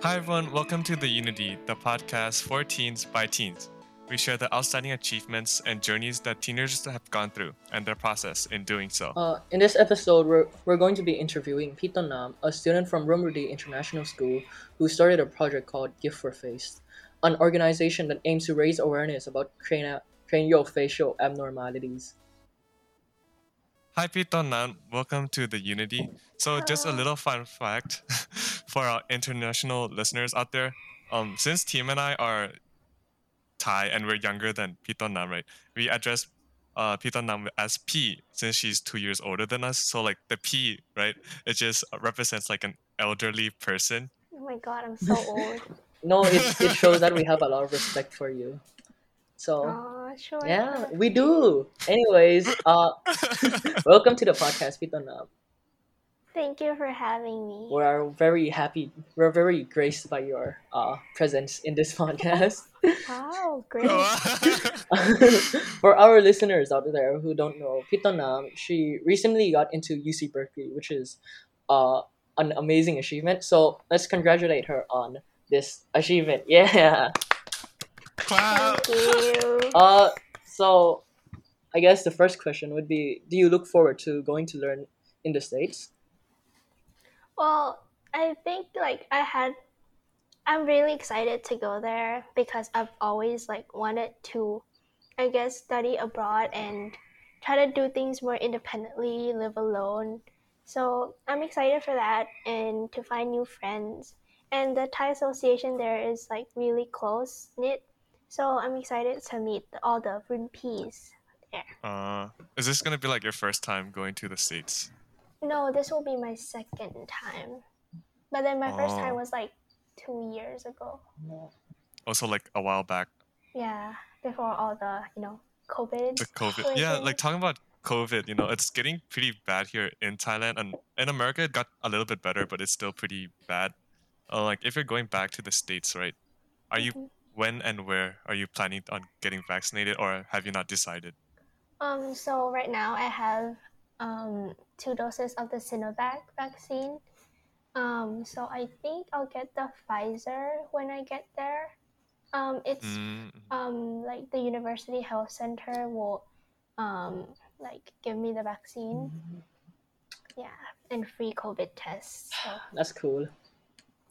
Hi, everyone. Welcome to The Unity, the podcast for teens by teens. We share the outstanding achievements and journeys that teenagers have gone through and their process in doing so. Uh, in this episode, we're, we're going to be interviewing Pito Nam, a student from Ruamrudee International School who started a project called Gift for Face, an organization that aims to raise awareness about cranial, craniofacial abnormalities. Hi, Pito Nam. Welcome to The Unity. So, just a little fun fact for our international listeners out there. Um, since Team and I are Thai and we're younger than Pito Nam, right? We address uh, Pito Nam as P since she's two years older than us. So like the P, right? It just represents like an elderly person. Oh my god, I'm so old. No, it, it shows that we have a lot of respect for you. So, Oh, sure. yeah, we do. Anyways, uh, welcome to the podcast, Pito Nam. Thank you for having me. We are very happy. We're very graced by your uh, presence in this podcast. Wow, great. For our listeners out there who don't know, Pito Nam, she recently got into UC Berkeley, which is uh, an amazing achievement. So let's congratulate her on this achievement. Yeah. Clap. Thank you. Uh, so I guess the first question would be: Do you look forward to going to learn in the states? Well, I think like I had I'm really excited to go there because I've always like wanted to I guess study abroad and try to do things more independently, live alone. So I'm excited for that and to find new friends. And the Thai association there is like really close knit. So I'm excited to meet all the Rinpees there. Uh, is this gonna be like your first time going to the states? No, this will be my second time. But then my first time Oh. was like two years ago. Also, like a while back, Yeah, before all the you know COVID. the COVID. Yeah, situation. like talking about COVID, you know, it's getting pretty bad here in Thailand, and in America it got a little bit better, but it's still pretty bad. Uh, like if you're going back to the states, right? Are you Mhm. when and where are you planning on getting vaccinated, or have you not decided? Um. So right now I have um two doses of the Sinovac vaccine. Um. So I think I'll get the Pfizer when I get there. Um. It's Mm, um like the University Health Center will um like give me the vaccine. Yeah, and free COVID tests. So. That's cool.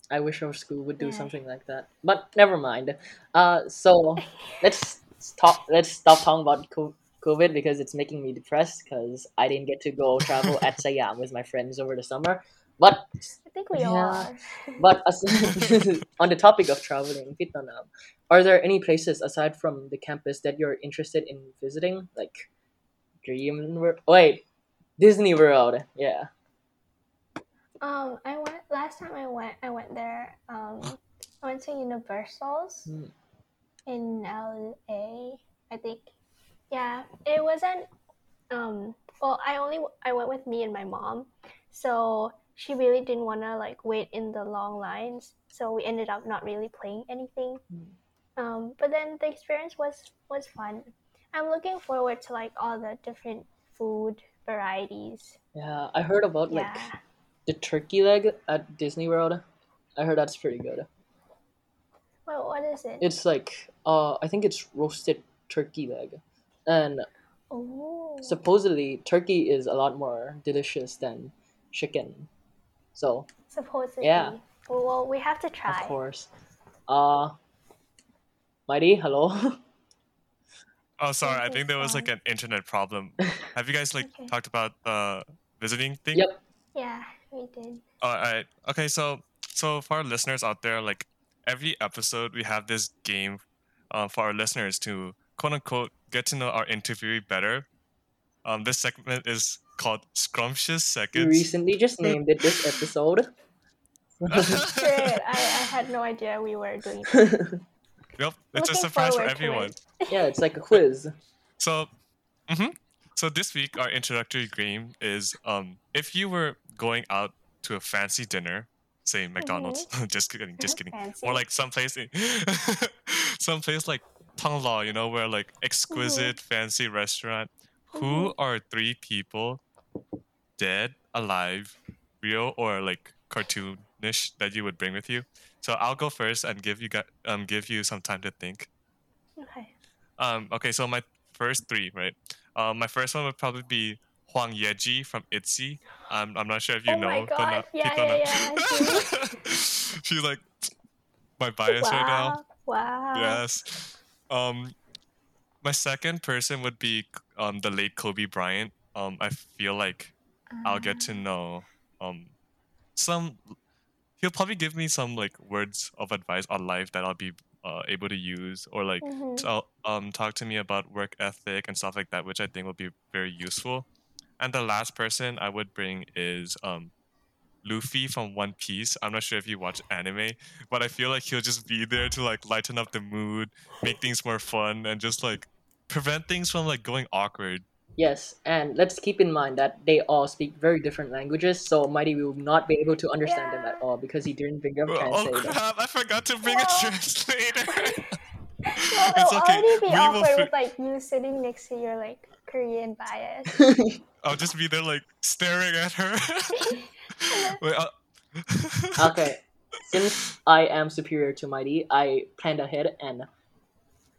I wish our school would do Yeah. something like that, but never mind. Uh, so let's stop. Let's stop talking about co- COVID because it's making me depressed because I didn't get to go travel at Siam with my friends over the summer. But I think we all Yeah. are. but as, on the topic of traveling, Vietnam, are there any places aside from the campus that you're interested in visiting, like Dream World? Wait, Disney World. Yeah. Um, I went last time I went. I went there. Um, I went to Universal's Hmm. in LA. I think. Yeah, it wasn't. Um, well, I only I went with me and my mom, so she really didn't want to like wait in the long lines. So we ended up not really playing anything. Um, but then the experience was was fun. I'm looking forward to like all the different food varieties. Yeah, I heard about like the turkey leg at Disney World. I heard that's pretty good. Well, what is it? It's like uh I think it's roasted turkey leg. And Oh. supposedly turkey is a lot more delicious than chicken. So, Supposedly. Yeah. Well, well, we have to try. of course. Uh Mighty, hello. Oh, sorry. I think there was like an internet problem. Have you guys like Okay. talked about the visiting thing? Yep. Yeah, we did. Oh, all right. Okay. So, so for our listeners out there, like every episode, we have this game uh, for our listeners to quote unquote get to know our interviewee better. Um, this segment is called Scrumptious Seconds. we recently just named it this episode. Great. I, I had no idea we were doing that. Yep, it's a Looking surprise for forward to everyone. it. yeah, it's like a quiz. So, hmm so this week our introductory game is um, if you were going out to a fancy dinner, say McDonald's. just kidding, just kidding. Fancy. Or like someplace, someplace like Thonglor, you know, where like exquisite fancy restaurant. Who are three people, dead, alive, real or like cartoonish that you would bring with you. So I'll go first and give you um give you some time to think. Okay. Um, okay, so my first three, right? Um, my first one would probably be Hwang Yeji from ITZY. Um, I'm not sure if you Oh know. my God, not- yeah, yeah, yeah, She's like my bias right now. Wow. Wow. Yes. Um, my second person would be um the late Kobe Bryant. Um, I feel like I'll get to know um some. He'll probably give me some like words of advice on life that I'll be uh, able to use, or like Mhm. tell, um talk to me about work ethic and stuff like that, which I think will be very useful. And the last person I would bring is um Luffy from One Piece. I'm not sure if you watch anime, but I feel like he'll just be there to like lighten up the mood, make things more fun, and just like prevent things from like going awkward. Yes, and let's keep in mind that they all speak very different languages, so Mighty will not be able to understand them at all because he didn't bring up oh, oh translator. crap! I forgot to bring a translator. Well, It's it'll okay, already be we will awkward fi- with like you sitting next to your like Korean bias. I'll just be there like staring at her. Wait, uh, okay, since I am superior to Mighty, I planned ahead and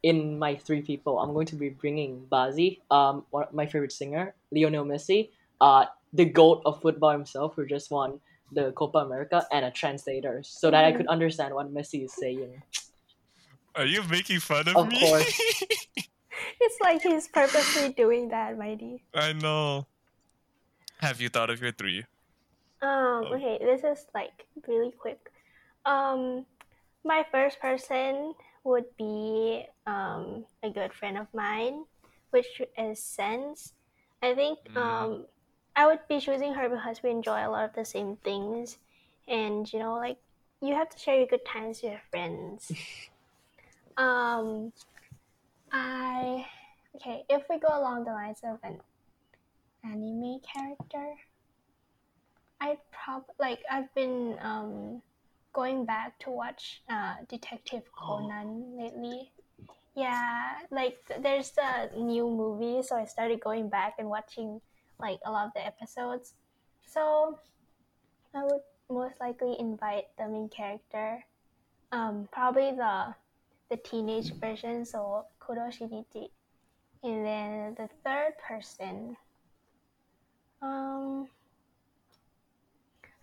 in my three people, I'm going to be bringing Bazzi, um, one my favorite singer, Lionel Messi, uh, the goat of football himself, who just won the Copa America, and a translator, so that I could understand what Messi is saying. Are you making fun of, me? Of me? course. it's like he's purposely doing that, Mighty. I know. Have you thought of your three? Um, okay, this is like really quick. Um, my first person would be um, a good friend of mine, which is Sense. I think Mm. um, I would be choosing her because we enjoy a lot of the same things, and you know, like you have to share your good times with your friends. um, I okay. If we go along the lines of an anime character, I prob like I've been um going back to watch uh Detective Conan lately. Yeah, like there's a new movie, so I started going back and watching like a lot of the episodes. So I would most likely invite the main character, um, probably the the teenage version, so Kudo Shinichi. And then the third person, um,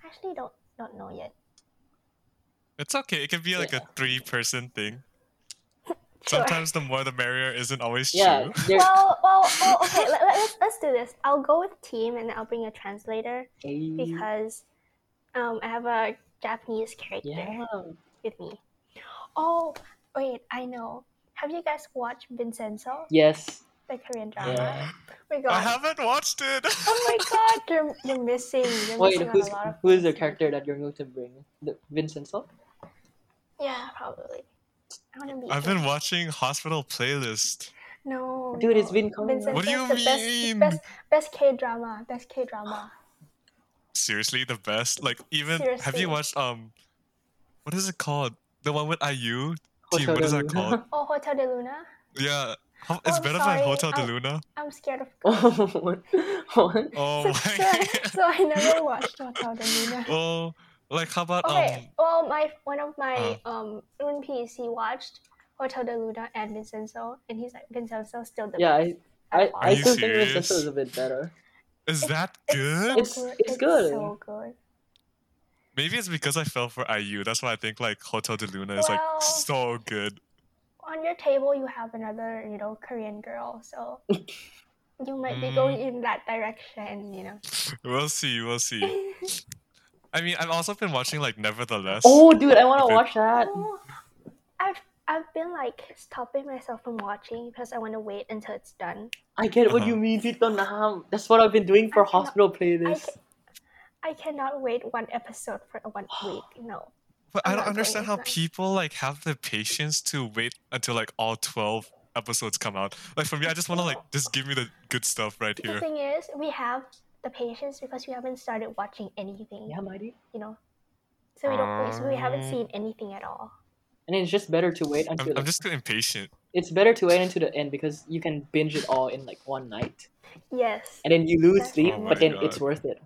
actually don't don't know yet. It's okay. It can be like Yeah. a three-person thing. Sure. Sometimes the more the merrier isn't always Yeah, true. there- Well, well, well okay. Let, let, let's let's do this. I'll go with team, and I'll bring a translator Hey, because um, I have a Japanese character yeah. with me. Oh, wait, I know. Have you guys watched Vincenzo, Yes. The Korean drama? Yeah. Oh my god. I haven't watched it. Oh my god, you're, you're missing. You're Wait, missing who's a lot of who is the character that you're going to bring? The Vincenzo? Yeah, probably. I want to be. I've been watching Hospital Playlist. No. Dude, no. it's been coming out. What do you the mean? Best, best, best K drama. Best K drama. Seriously, the best. Like even have you watched um, what is it called? The one with IU. Team, Hotel what is that called? Oh, Hotel de Luna. Yeah, Ho- Oh, it's I'm better sorry. than Hotel de Oh. Luna. I'm scared of Oh, what? What? Oh so, my. so, so I never watched Hotel de Luna. oh, like how about Okay, um? well, my one of my Uh. um runpies, he watched Hotel de Luna and Vincenzo, and he's like Vincenzo's still the Yeah, best. I, I, I all. you still think serious? Vincenzo is a bit better. Is that It's good? so It's- good. it's good. so good. Maybe it's because I fell for IU. That's why I think like Hotel de Luna is like so good. On your table, you have another, you know, Korean girl, so you might be Mm. going in that direction, you know. We'll see. We'll see. I mean, I've also been watching like Nevertheless. Oh, dude, I want to watch that. Oh, I've I've been like stopping myself from watching because I want to wait until it's done. I get what Uh-huh. you mean, Tito Nam. That's what I've been doing for I cannot- hospital I, playlist. ca- I cannot wait one episode for one week. No. But I'm I don't understand how that. people like have the patience to wait until like all twelve episodes come out. Like for me, I just want to like just give me the good stuff right here. The thing is, we have the patience because we haven't started watching anything. Yeah, mighty. You know. So we don't. so we haven't Um, seen anything at all. And it's just better to wait I'm, until I'm just too impatient. it's better to wait until the end because you can binge it all in like one night, Yes. and then you lose sleep, Oh but my then it's worth it.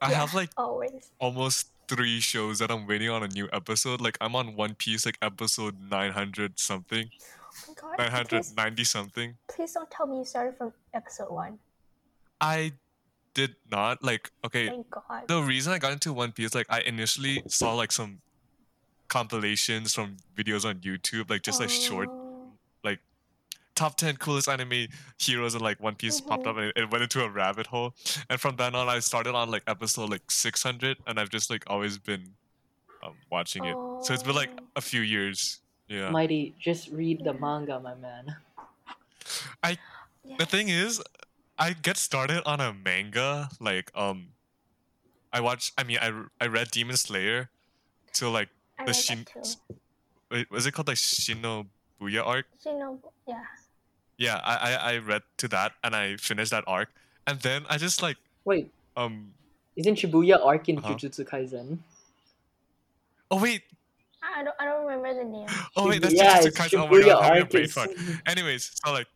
I Yeah, have like always. almost three shows that I'm waiting on a new episode. Like I'm on One Piece, like episode nine hundred something, Oh my god. nine hundred something. please don't tell me you started from episode one. I did not like. Okay, Thank God. the reason I got into One Piece, like I initially saw like some compilations from videos on YouTube, like just like short Oh. Top 10 coolest anime heroes and like One Piece popped up and it, it went into a rabbit hole. And from then on, I started on like episode like 600 and I've just like always been um, watching it. So it's been like a few years. Yeah. Mighty, just read the manga, my man. I the thing is, I get started on a manga like um I watched I mean I I read Demon Slayer to like I the read Shin wait, was it called like Shinobuya arc? Shinobu, yeah. Yeah, I, I I read to that and I finished that arc. And then I just like Wait, um isn't Shibuya arc in Uh-huh. Jujutsu Kaisen? oh wait I I don't, I don't remember the name. Oh wait, that's yeah, Jujutsu it's Kaisen. Oh my Shibuya god, I'm having a arc. brain fart. Anyways, so like,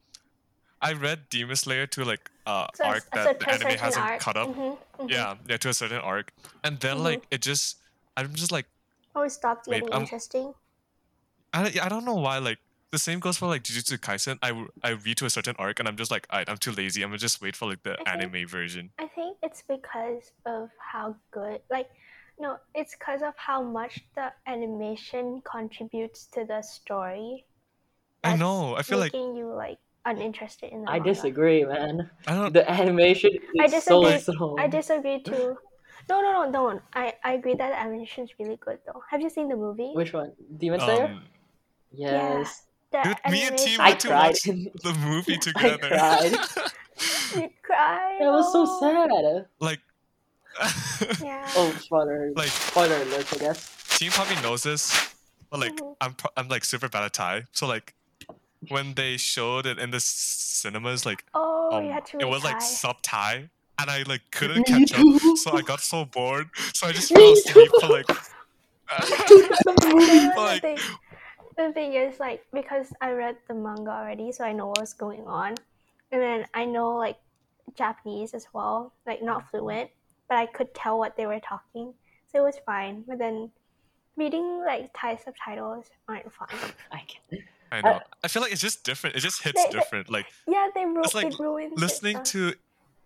I read Demon Slayer to like uh So, arc so that to the a anime hasn't arc. caught up. Mhm, mhm. Yeah, yeah, to a certain arc, and then Mhm. like it just, I'm just like, Oh, it stopped Wait, getting um, interesting. I I don't know why like. The same goes for like Jujutsu Kaisen. I I read to a certain arc and I'm just like, alright, I'm too lazy. I'm gonna just wait for like the I think- anime version. I think it's because of how good, like, no, it's because of how much the animation contributes to the story. I know. I feel like making you like uninterested in the I manga. disagree, man. I don't. The animation is I so disagree. slow. I disagree too. No, no, no, don't. I, I agree that the animation is really good though. Have you seen the movie? Which one? Demon Slayer? Um, yes. the Dude, me and T animation- I went to watch the movie together. I together. cried. You cried. That was so sad. like, Yeah. Oh, spoiler. like spoiler alert, I guess. team probably knows this, but like Mhm. I'm pro- I'm like super bad at Thai. So like when they showed it in the cinemas, like Oh, um, you had to it was like sub Thai, and I like couldn't Me catch up. So I got so bored, so I just Me fell asleep for too. like. the, like thing, the thing is like because I read the manga already, so I know what's going on, and then I know like Japanese as well, like not fluent, but I could tell what they were talking, so it was fine. But then reading like Thai subtitles aren't fun. I can I know. I feel like it's just different. It just hits They- they- different. Like Yeah, they ru- It's like it ruins it, listening uh, to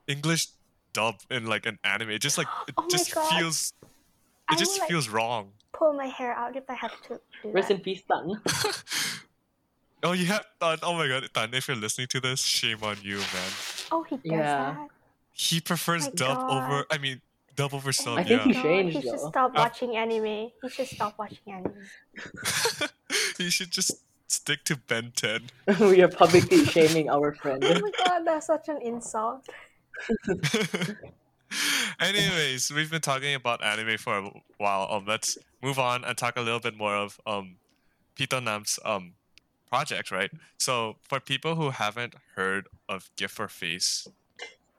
English dub in like an anime. It just like it Oh just God. feels. I It just will, like, feels wrong. Pull my hair out if I have to do rest that. in peace, Tan. oh, you have Tan. Oh my god, Tan! If you're listening to this, shame on you, man. Oh, he does Yeah. that. He prefers My dub over. I mean, dub over sub. I think yeah. he changed, he should though. stop Uh, watching anime. He should stop watching anime. he should just stick to Ben 10. we are publicly shaming our friend. Oh my god, that's such an insult. Anyways, we've been talking about anime for a while. Um, let's move on and talk a little bit more of um, Pito um project, right? So, for people who haven't heard of Gift for Face,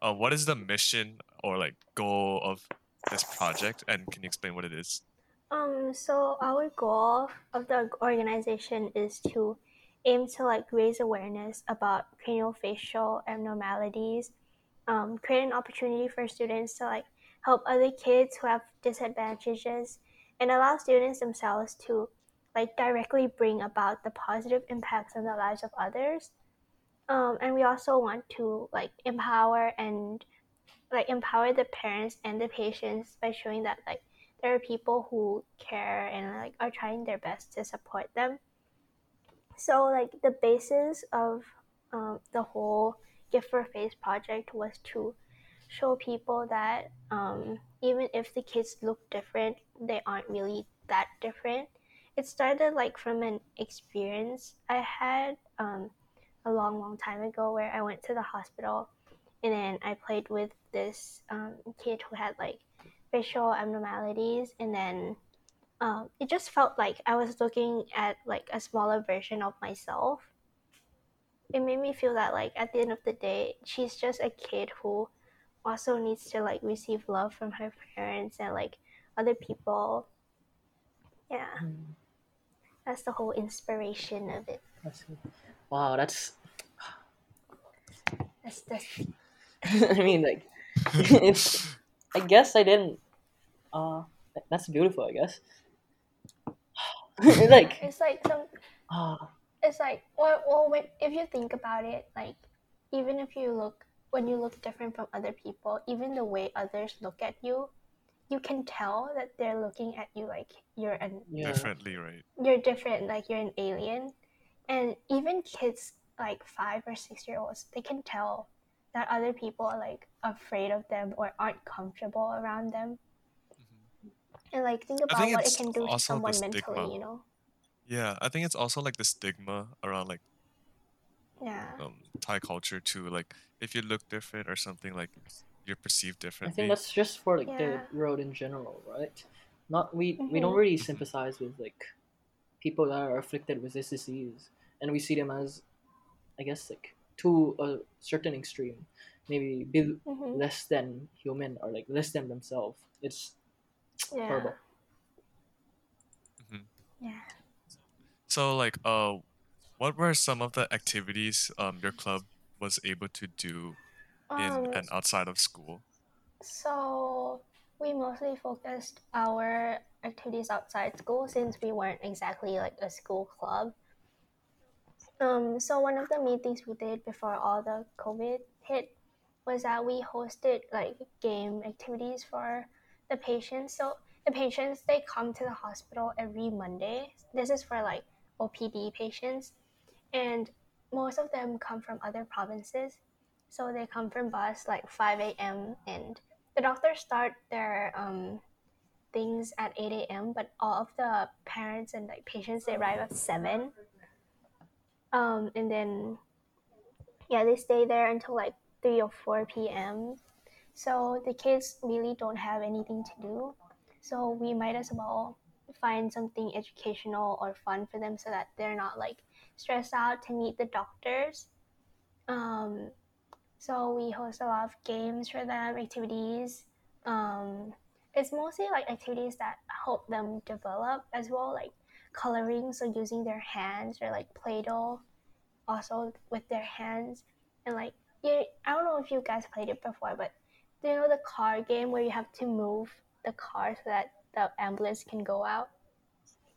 uh, what is the mission or like goal of this project, and can you explain what it is? Um, so our goal of the organization is to aim to like raise awareness about craniofacial abnormalities, um, create an opportunity for students to like help other kids who have disadvantages, and allow students themselves to like directly bring about the positive impacts on the lives of others. Um, and we also want to like empower and like empower the parents and the patients by showing that like there are people who care and like are trying their best to support them. So like the basis of um, the whole Gift for Face project was to show people that um, even if the kids look different, they aren't really that different. It started like from an experience I had um, a long, long time ago where I went to the hospital and then I played with this um, kid who had like facial abnormalities and then um, it just felt like i was looking at like a smaller version of myself it made me feel that like at the end of the day she's just a kid who also needs to like receive love from her parents and like other people yeah that's the whole inspiration of it wow, that's. that's that's I mean, like, it's. I guess I didn't. Uh, that's beautiful, I guess. like It's like some ah, it's like well, well when, if you think about it like even if you look when you look different from other people even the way others look at you you can tell that they're looking at you like you're an yeah. Differently, right? you're different like you're an alien and even kids like five or six year olds they can tell that other people are like afraid of them or aren't comfortable around them mm-hmm. and like think about think what it can do to also the someone stigma. mentally you know Yeah, I think it's also like the stigma around like yeah um, Thai culture too. Like if you look different or something, like you're perceived differently. I think that's just for like Yeah. the road in general, right? Not we we don't Mhm. really sympathize with like people that are afflicted with this disease, and we see them as, I guess, like to a certain extreme, maybe be hmm less than human or like less than themselves. It's yeah horrible. Mhm. yeah So like, uh, what were some of the activities um your club was able to do in um, and outside of school? So we mostly focused our activities outside school since we weren't exactly like a school club. Um, so one of the main things we did before all the COVID hit was that we hosted like game activities for the patients. So the patients they come to the hospital every Monday. This is for like OPD patients, and most of them come from other provinces. So they come from bus like 5 a.m. and the doctors start their um, things at 8 a.m. But all of the parents and like patients they arrive at 7. Um, and then yeah, they stay there until like 3 or 4 p.m. So the kids really don't have anything to do. So we might as well find something educational or fun for them so that they're not like stressed out to meet the doctors. Um, so we host a lot of games for them, activities. Um, it's mostly like activities that help them develop as well, like coloring, so using their hands or like Play-Doh, also with their hands, and like yeah, I don't know if you guys played it before, but do you know the car game where you have to move the car so that the ambulance can go out?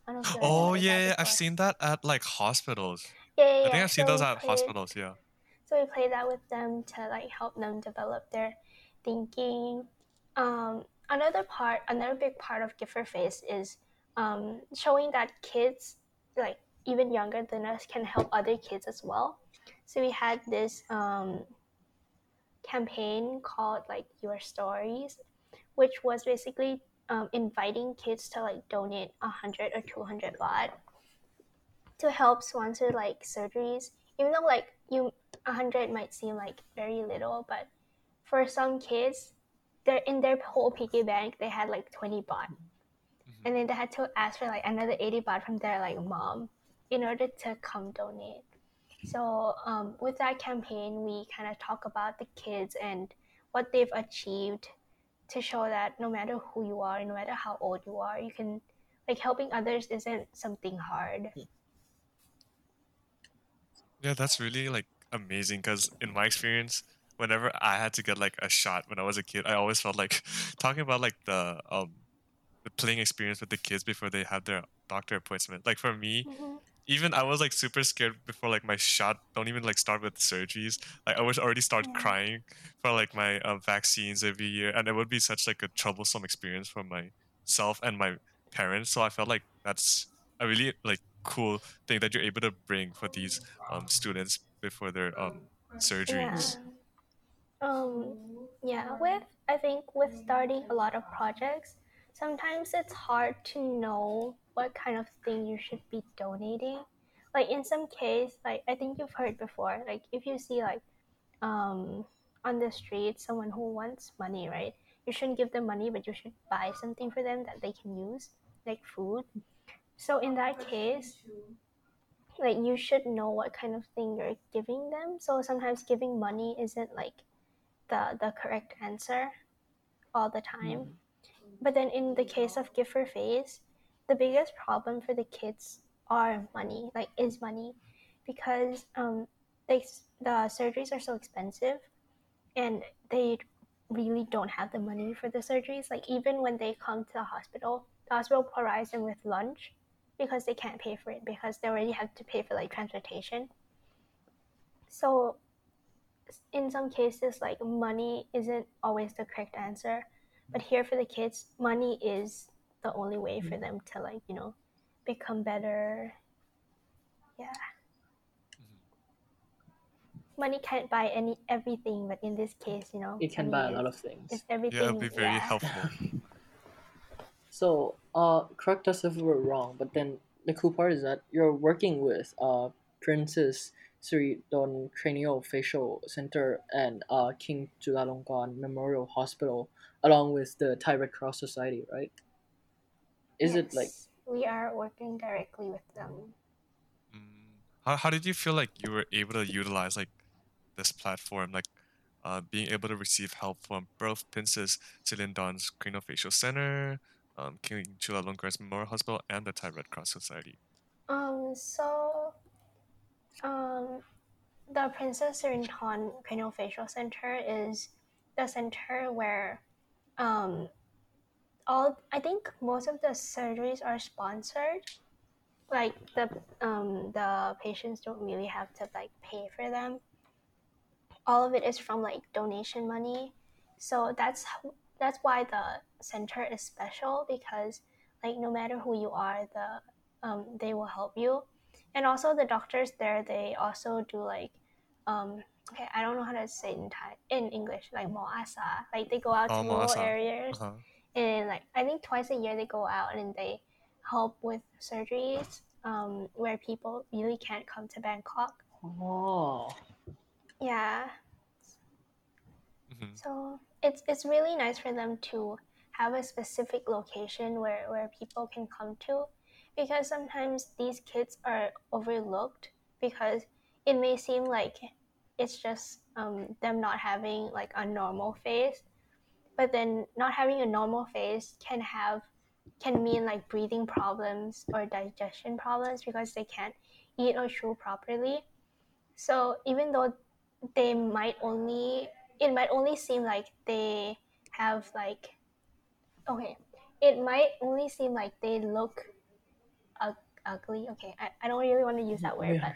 I don't know if you guys Oh yeah, I've seen that at like hospitals. Yeah, yeah, I think I've seen So those at played- hospitals. Yeah. so we play that with them to like help them develop their thinking. Um, another part, another big part of for Face is um, showing that kids, like even younger than us, can help other kids as well. So we had this um, campaign called like Your Stories, which was basically um, inviting kids to like donate a hundred or two hundred baht to help sponsor like surgeries. Even though like you 100 might seem like very little, but for some kids, they're in their whole piggy bank, they had like 20 baht. And then they had to ask for like another 80 baht from their like mom in order to come donate. So um, with that campaign, we kind of talk about the kids and what they've achieved to show that no matter who you are, no matter how old you are, you can like helping others isn't something hard. Yeah, that's really like amazing because in my experience, whenever I had to get like a shot when I was a kid, I always felt like talking about like the um the playing experience with the kids before they had their doctor appointment. Like for me, Mhm. Even I was like super scared before like my shot. Don't even like start with surgeries. Like I was already start crying for like my uh, vaccines every year, and it would be such like a troublesome experience for myself and my parents. So I felt like that's a really like cool thing that you're able to bring for these um, students before their um, surgeries. Yeah. Um, yeah, with I think with starting a lot of projects, sometimes it's hard to know what kind of thing you should be donating. Like in some case, like I think you've heard before, like if you see like um on the street someone who wants money, right? You shouldn't give them money, but you should buy something for them that they can use, like food. So in that case, like you should know what kind of thing you're giving them. So sometimes giving money isn't like the the correct answer all the time. But then in the case of gift for face, the biggest problem for the kids are money, like is money, because um they the surgeries are so expensive, and they really don't have the money for the surgeries. Like even when they come to the hospital, the hospital provides them with lunch because they can't pay for it because they already have to pay for like transportation. So in some cases like money isn't always the correct answer. But here for the kids, money is the only way for them to like, you know, become better. Yeah. Money can't buy any everything, but in this case, you know, It can buy a lot of things. is everything. Yeah, it'll be very yeah. helpful. So, uh, correct us if we're wrong, but then the cool part is that you're working with uh, Princess Sirindhorn Craniofacial Center and uh, King Chulalongkorn Memorial Hospital, along with the Thai Red Cross Society, right? Is it like we are working directly with them? Mm, How, how did you feel like you were able to utilize like this platform, like uh, being able to receive help from both Princess Sirindhorn's Craniofacial Center, um, King Chulalongkorn's Memorial Hospital, and the Thai Red Cross Society? Um, so, um, the Princess Sirindhorn Craniofacial Center is the center where, um, all I think most of the surgeries are sponsored. Like the um the patients don't really have to like pay for them. All of it is from like donation money, so that's that's why the center is special because like no matter who you are, the um, they will help you. And also the doctors there, they also do like, um, okay, I don't know how to say it in Thai, in English, like moasa. Like they go out Oh, to rural areas Uh-huh. And like I think twice a year they go out and they help with surgeries um, where people really can't come to Bangkok. oh Yeah, Mhm. so it's it's really nice for them to have a specific location where, where people can come to because sometimes these kids are overlooked because it may seem like it's just um, them not having like a normal face but then not having a normal face can have can mean like breathing problems or digestion problems because they can't eat or chew properly. So even though they might only it might only seem like they have like okay it might only seem like they look ug- ugly. Okay I, I don't really want to use that word we but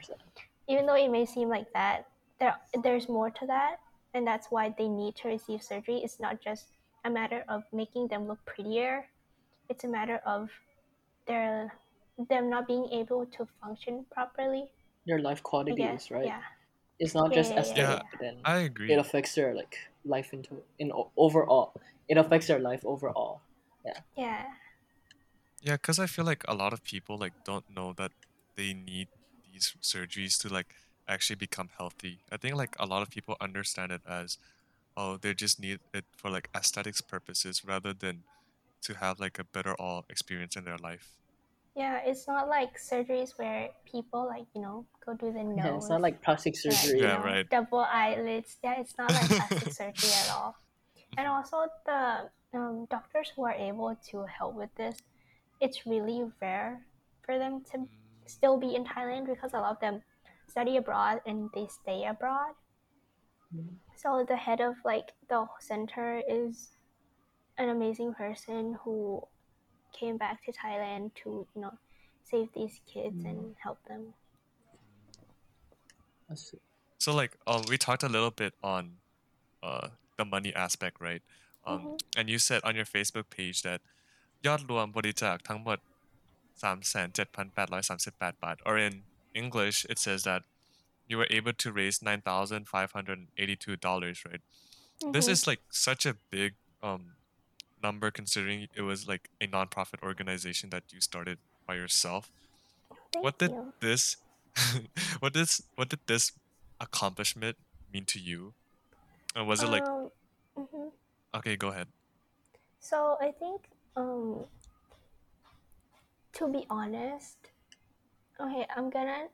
even though it may seem like that there there's more to that and that's why they need to receive surgery it's not just a matter of making them look prettier it's a matter of their them not being able to function properly their life quality is right. yeah It's not Yeah, just yeah, yeah, aesthetic, yeah. then I agree. it affects their like life into in overall. It affects their life overall. Yeah. yeah Yeah, because I feel like a lot of people like don't know that they need these surgeries to like actually become healthy. I think like a lot of people understand it as, oh, they just need it for like aesthetics purposes rather than to have like a better all experience in their life. Yeah, it's not like surgeries where people like you know go do the nose. Yeah, it's not like plastic like, surgery. you Yeah, know, right. Double eyelids. Yeah, it's not like plastic surgery at all. And also the um, doctors who are able to help with this, it's really rare for them to Mm, still be in Thailand because a lot of them study abroad and they stay abroad. Mhm. So the head of like the center is an amazing person who came back to Thailand to you know save these kids and help them. I see. So like um we talked a little bit on uh the money aspect, right? Um Mhm. and you said on your Facebook page that ยอดรวมบริจาคทั้งหมด3,7,838 บาท or in English it says that you were able to raise $9,582, right? This Mhm. is like such a big um number considering it was like a nonprofit organization that you started by yourself. Thank what did you. this what this what did this accomplishment mean to you? And was it like Um, mhm. okay, go ahead. So I think, um, to be honest, okay, I'm gonna.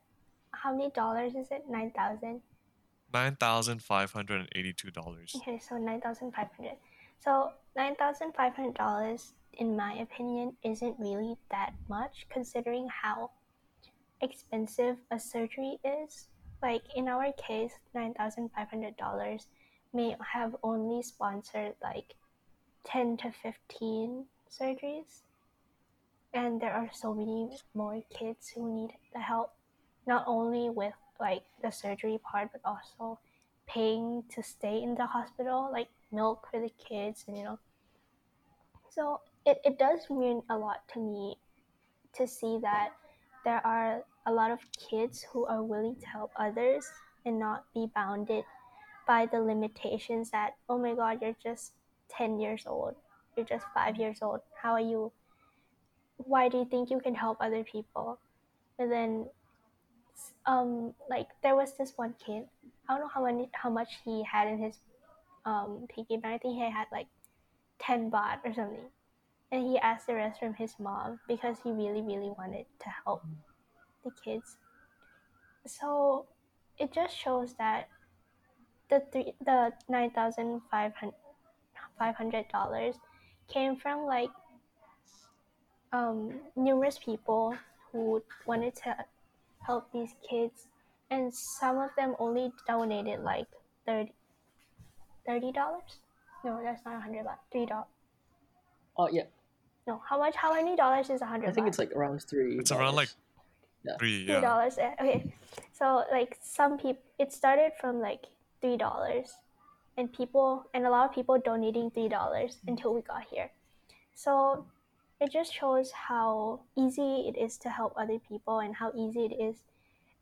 How many dollars is it? Nine thousand. Nine thousand five hundred and eighty-two dollars. Okay, so nine thousand five hundred. So nine thousand five hundred dollars, in my opinion, isn't really that much considering how expensive a surgery is. Like in our case, nine thousand five hundred dollars may have only sponsored like 10 to 15 surgeries and there are so many more kids who need the help not only with like the surgery part but also paying to stay in the hospital like milk for the kids and you know. So it, it does mean a lot to me to see that there are a lot of kids who are willing to help others and not be bounded by the limitations that oh my god you're just 10 years old. You're just 5 years old. How are you why do you think you can help other people? And then um like there was this one kid i don't know how many how much he had in his um piggy bank i think he had like 10 baht or something. And he asked the rest from his mom because he really really wanted to help the kids. So it just shows that the three the nine thousand five hundred five hundred dollars came from like um, numerous people who wanted to help these kids and some of them only donated like 30 dollars no that's not a hundred baht three dollars Oh yeah, no how much how many dollars is a hundred I think baht? it's like around three. It's around, like, Yeah. Three, three yeah. dollars eh, okay so like some people it started from like three dollars and people and a lot of people donating three dollars until we got here so it just shows how easy it is to help other people and how easy it is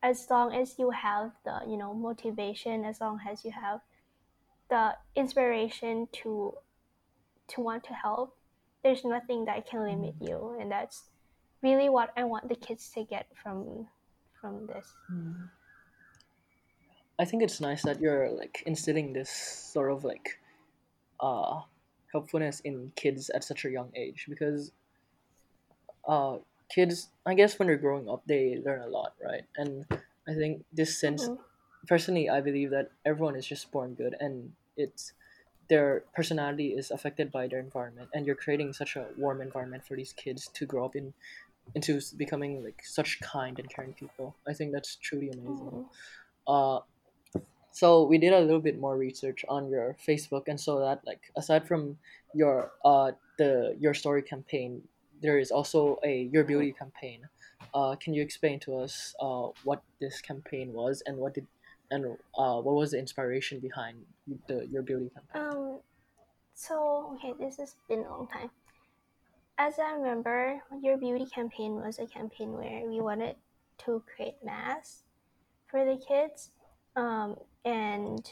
as long as you have the you know motivation as long as you have the inspiration to to want to help there's nothing that can limit you. And that's really what i want the kids to get from from this. Mm. I think it's nice that you're like instilling this sort of like uh helpfulness in kids at such a young age because uh kids I guess when they're growing up they learn a lot, right? And I think this sense Mhm. personally I believe that everyone is just born good and it's their personality is affected by their environment and you're creating such a warm environment for these kids to grow up in into becoming like such kind and caring people. I think that's truly amazing. Mhm. Uh, so we did a little bit more research on your Facebook, and so that like aside from your uh the your story campaign, there is also a your beauty campaign. Uh, can you explain to us uh what this campaign was and what did and uh what was the inspiration behind the your beauty campaign? Um, so okay, this has been a long time. As I remember, your beauty campaign was a campaign where we wanted to create masks for the kids, um, and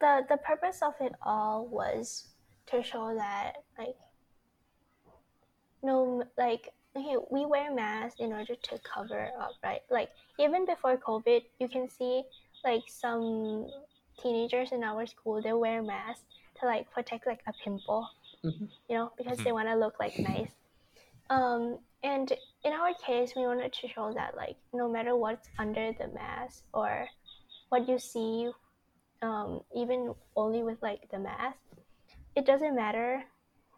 the the purpose of it all was to show that like no like okay we wear masks in order to cover up right? Like even before covid you can see like some teenagers in our school they wear masks to like protect like a pimple Mhm. you know because they want to look like nice. Um and in our case we wanted to show that like no matter what's under the mask or what you see um even only with like the mask it doesn't matter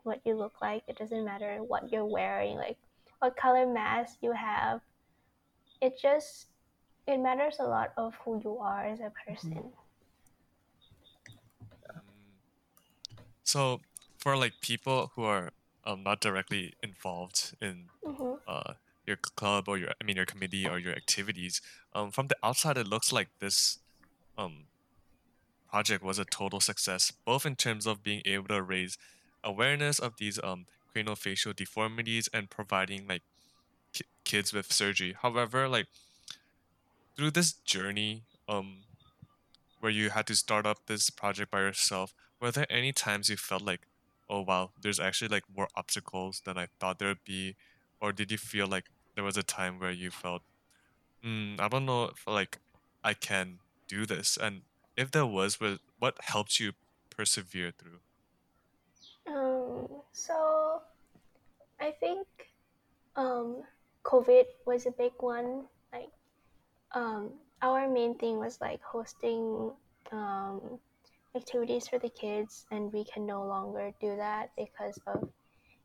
what you look like. It doesn't matter what you're wearing like what color mask you have. It just it matters a lot of who you are as a person. Um, so for like people who are um, not directly involved in hmm uh, your club or your I mean your committee or your activities, um, from the outside it looks like this um, project was a total success, both in terms of being able to raise awareness of these um, craniofacial deformities and providing like ki- kids with surgery. However, like through this journey, um, where you had to start up this project by yourself, were there any times you felt like, oh wow, there's actually like more obstacles than I thought there'd be, or did you feel like there was a time where you felt, mm, I don't know if like I can do this, and if there was what helped you persevere through? Um, so I think um, COVID was a big one. Like, um, our main thing was like hosting um, activities for the kids, and we can no longer do that because of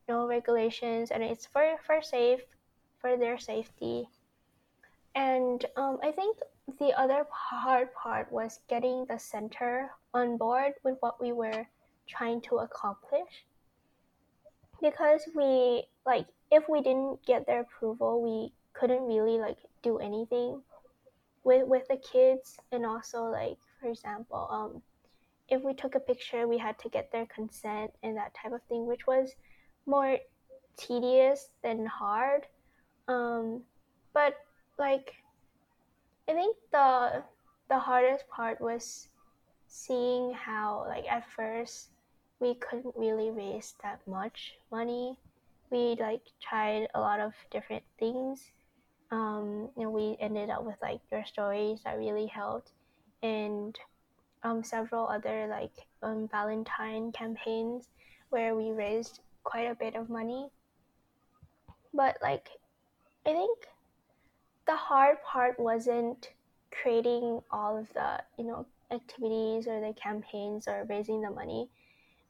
no regulations, and it's for for safe, for their safety. And um, I think the other hard part was getting the center on board with what we were trying to accomplish. Because we like if we didn't get their approval we couldn't really like do anything with with the kids. And also like for example um if we took a picture we had to get their consent and that type of thing which was more tedious than hard. Um but like i think the the hardest part was seeing how like at first we couldn't really raise that much money. We like tried a lot of different things. Um, and we ended up with like your stories that really helped and um, several other like um, valentine campaigns where we raised quite a bit of money. But like i think the hard part wasn't creating all of the you know activities or the campaigns or raising the money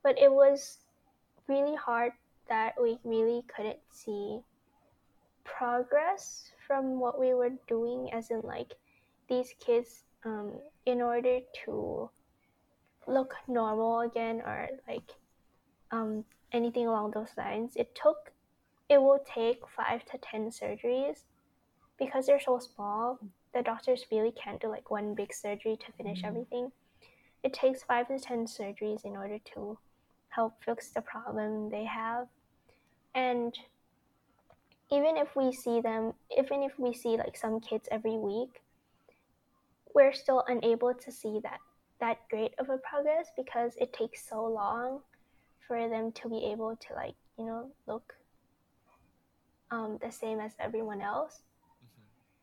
but it was really hard that we really couldn't see progress from what we were doing as in like these kids um, in order to look normal again or like um, anything along those lines. It took it will take five to ten surgeries because they're so small. The doctors really can't do like one big surgery to finish Mhm. everything. It takes five to ten surgeries in order to help fix the problem they have. And even if we see them even if we see like some kids every week we're still unable to see that that great of a progress because it takes so long for them to be able to like you know look um, the same as everyone else.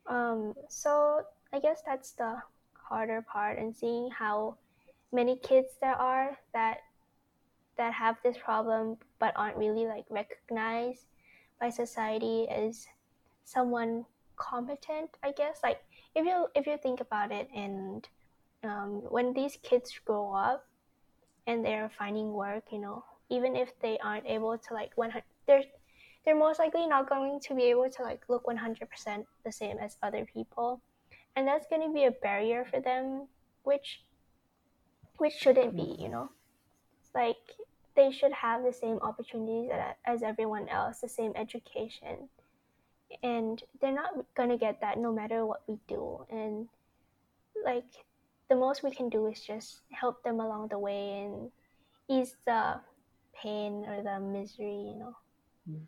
Um, so i guess that's the harder part and seeing how many kids there are that that have this problem but aren't really like recognized by society as someone competent i guess? Like if you if you think about it and um, when these kids grow up and they're finding work you know even if they aren't able to like 100 they're they're most likely not going to be able to like look 100% the same as other people. And that's going to be a barrier for them which which shouldn't be you know? Like they should have the same opportunities as everyone else the same education and they're not going to get that no matter what we do and like the most we can do is just help them along the way and ease the pain or the misery you know Mm.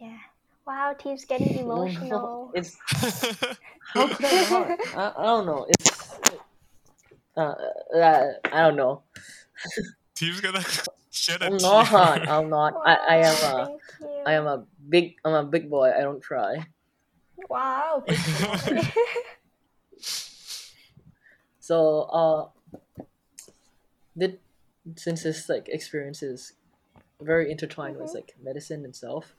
yeah wow team's getting emotional it's how could I not? I, I don't know. It's uh, uh, I don't know. Team's gonna shed a I'm tear. not. I'm not. I, I am Wow, a thank you. I am a big I'm a big boy. I don't try. wow. So uh, did since this like experience is very intertwined with Mhm. like medicine itself,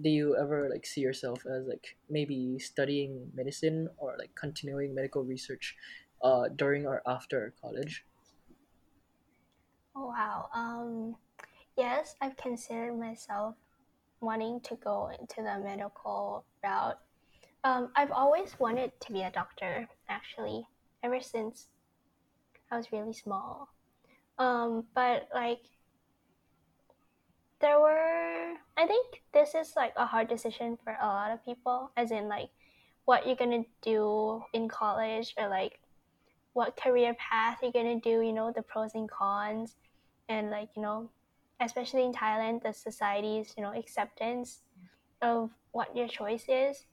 do you ever like see yourself as like maybe studying medicine or like continuing medical research, uh, during or after college? Oh, wow. Um, yes, I've considered myself wanting to go into the medical route. Um, I've always wanted to be a doctor, actually, ever since I was really small. Um, but like, there were, I think this is like a hard decision for a lot of people, as in like what you're gonna do in college or like what career path you're gonna do, you know, the pros and cons. And like you know especially in thailand the society's you know acceptance of what your choice is.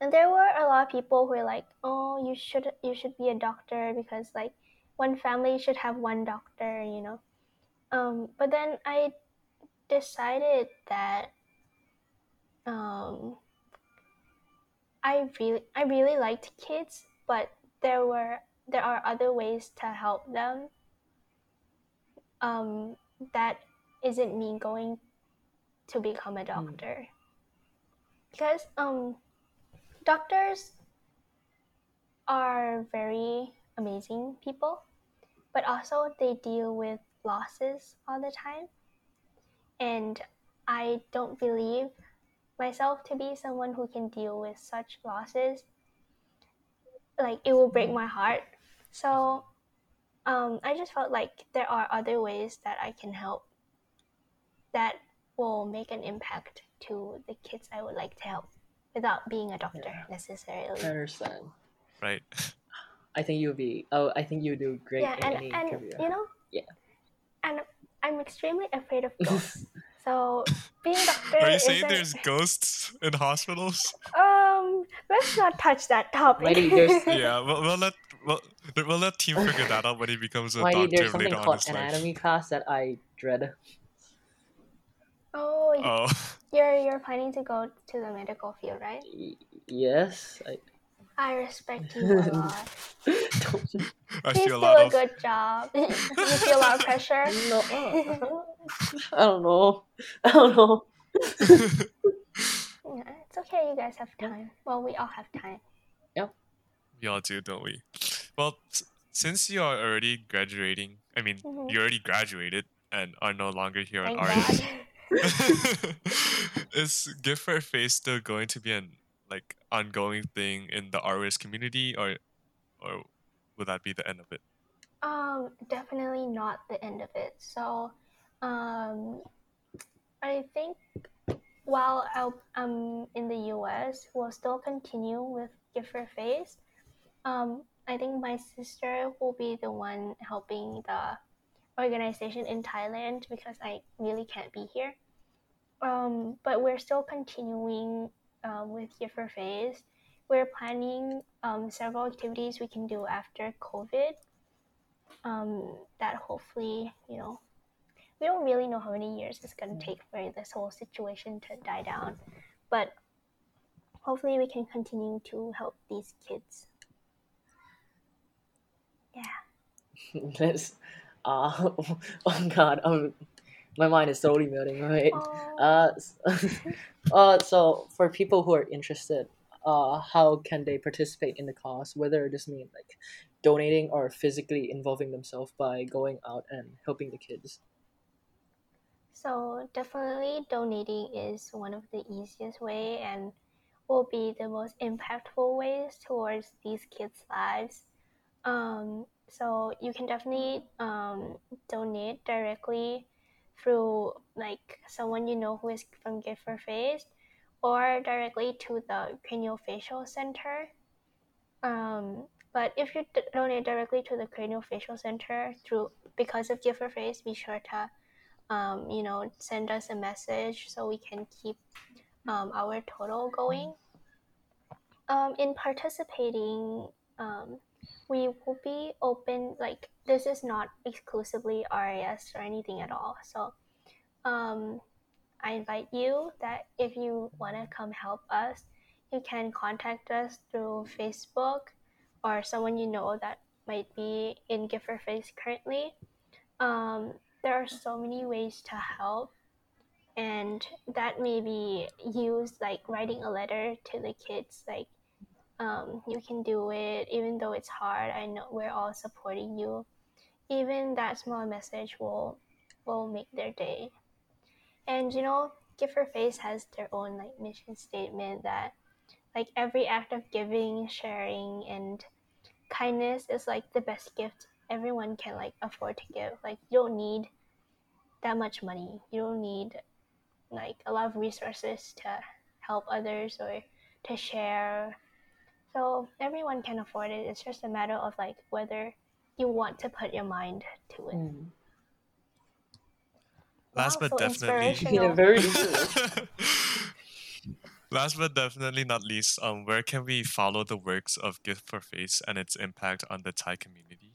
And there were a lot of people who were like oh you should you should be a doctor because like one family should have one doctor you know. Um, but then i decided that um, i really i really liked kids but there were there are other ways to help them um, that isn't me going to become a doctor. Because um, doctors are very amazing people but also they deal with losses all the time. And i don't believe myself to be someone who can deal with such losses like it will break my heart so um, I just felt like there are other ways that I can help that will make an impact to the kids I would like to help without being a doctor Yeah. necessarily. I understand. Right. I think you'll be. Oh, I think you would do great yeah, in and, any and career. you know, Yeah. and I'm extremely afraid of ghosts. so being a doctor Are you saying isn't- there's ghosts in hospitals? um let's not touch that topic. Mighty, Yeah, we'll, we'll let we'll, we'll let Team figure that out when he becomes a Mighty, there's doctor something later on in called his life. anatomy class that I dread. oh, Oh, you're you're planning to go to the medical field, right? Y- yes. I, I respect you a lot. don't, I Please feel do a lot a of good job. you feel a lot of pressure. no, uh, I don't know. I don't know. Yeah, it's okay. You guys have time. Well, we all have time. Yep. We all do, don't we? Well, s- since you are already graduating, I mean, Mhm. you already graduated and are no longer here at Thank RIS. God. is gift for face still going to be an like ongoing thing in the RIS community, or or would that be the end of it? Um, definitely not the end of it. So, um, I think while I'll, I'm in the US, we'll still continue with Gift for Face. Um, I think my sister will be the one helping the organization in Thailand because I really can't be here. Um, but we're still continuing um, with Gift for Face. We're planning um, several activities we can do after COVID um, that hopefully, you know, we don't really know how many years it's going to take for this whole situation to die down, but hopefully we can continue to help these kids. Let's. Uh, oh God. Um, my mind is totally melting. Right. Oh, Uh, uh, so for people who are interested, uh, how can they participate in the cause? Whether this means like donating or physically involving themselves by going out and helping the kids. So definitely donating is one of the easiest way and will be the most impactful ways towards these kids' lives. Um, so you can definitely um, donate directly through like someone you know who is from Gift for Face or directly to the craniofacial center. Um, but if you donate directly to the craniofacial center through because of Gift for Face, be sure to um, you know send us a message so we can keep um, our total going. Um, in participating, um, we will be open like this is not exclusively RIS or anything at all. So um, I invite you that if you want to come help us, you can contact us through Facebook or someone you know that might be in for Face currently. Um, there are so many ways to help, and that may be used like writing a letter to the kids. Like, um, you can do it even though it's hard. I know we're all supporting you. Even that small message will will make their day. And you know, Gift for Face has their own like mission statement that like every act of giving, sharing, and kindness is like the best gift everyone can like afford to give. Like you don't need that much money. You don't need like a lot of resources to help others or to share. So everyone can afford it. It's just a matter of like whether you want to put your mind to it. Mm. Last Wow, but so definitely. Yeah, very. Last but definitely not least, um, where can we follow the works of Gift for Face and its impact on the Thai community?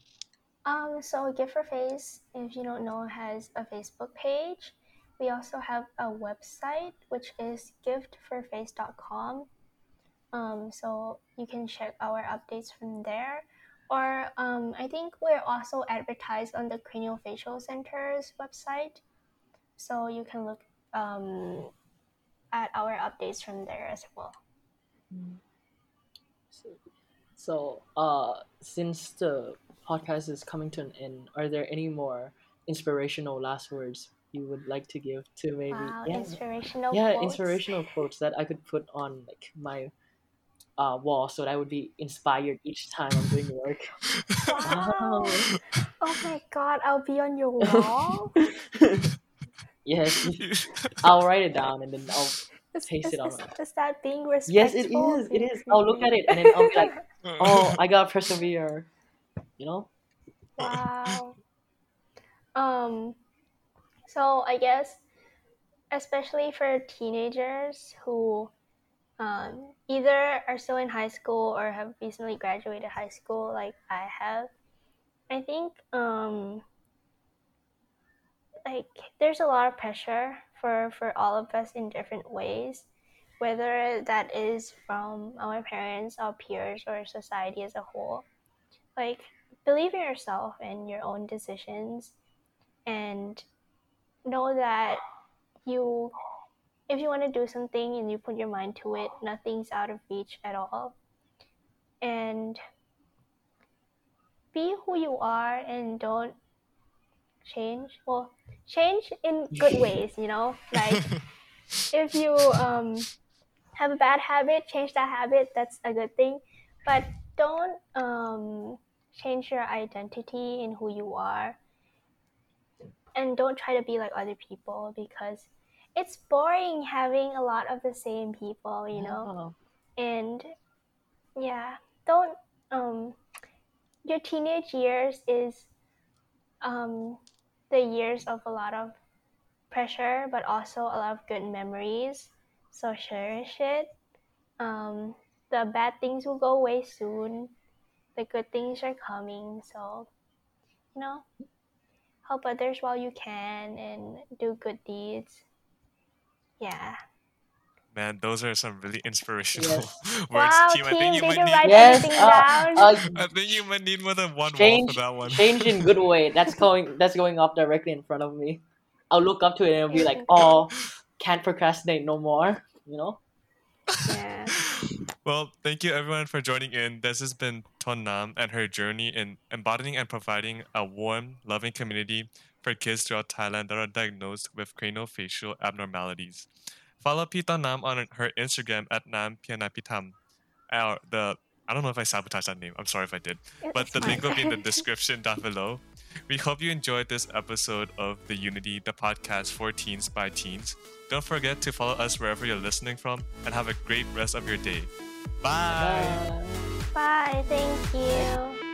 Um, so Gift for Face, if you don't know, has a Facebook page. We also have a website which is giftforface.com. Um, so you can check our updates from there. Or um, I think we're also advertised on the Craniofacial Center's website. So you can look um, at our updates from there as well. So, so, uh, since the podcast is coming to an end, are there any more inspirational last words you would like to give to maybe Wow, yeah, inspirational yeah quotes. inspirational quotes that I could put on like my uh, wall so that I would be inspired each time I'm doing work. Wow. Oh my god, I'll be on your wall. yes, I'll write it down and then I'll. Is, Paste is, it on is, my- is that being respectful? Yes, it is. It is. is. It being is. I'll look at it and then I'll be like, oh, I gotta persevere. You know? Wow. um, so I guess, especially for teenagers who um, either are still in high school or have recently graduated high school, like I have, I think um, like there's a lot of pressure for for all of us in different ways, whether that is from our parents, our peers, or society as a whole. Like believe in yourself and your own decisions and know that you if you want to do something and you put your mind to it nothing's out of reach at all and be who you are and don't change? Well change in good ways you know? Like if you um have a bad habit change that habit that's a good thing. But don't um change your identity in who you are. And don't try to be like other people because it's boring having a lot of the same people you know? And yeah don't um your teenage years is um the years of a lot of pressure but also a lot of good memories. So cherish it um the bad things will go away soon. The good things are coming. So you know help others while you can and do good deeds. Yeah Man, those are some really inspirational Yes. words, wow team. I think you might need. Yes, uh, uh, I think you might need more than one wall change, for that one. change in good way. That's going. That's going up directly in front of me. I'll look up to it and I'll be like, oh, can't procrastinate no more. You know. yeah Well, thank you everyone for joining in. This has been Ton Nam and her journey in embodying and providing a warm, loving community for kids throughout Thailand that are diagnosed with craniofacial abnormalities. Follow Pita Nam on her Instagram at Nam Pianapitham. Or the I don't know if I sabotaged that name. I'm sorry if I did. But the link will be in the description down below. We hope you enjoyed this episode of The Unity, the podcast for teens by teens. Don't forget to follow us wherever you're listening from and have a great rest of your day. Bye. Bye. bye thank you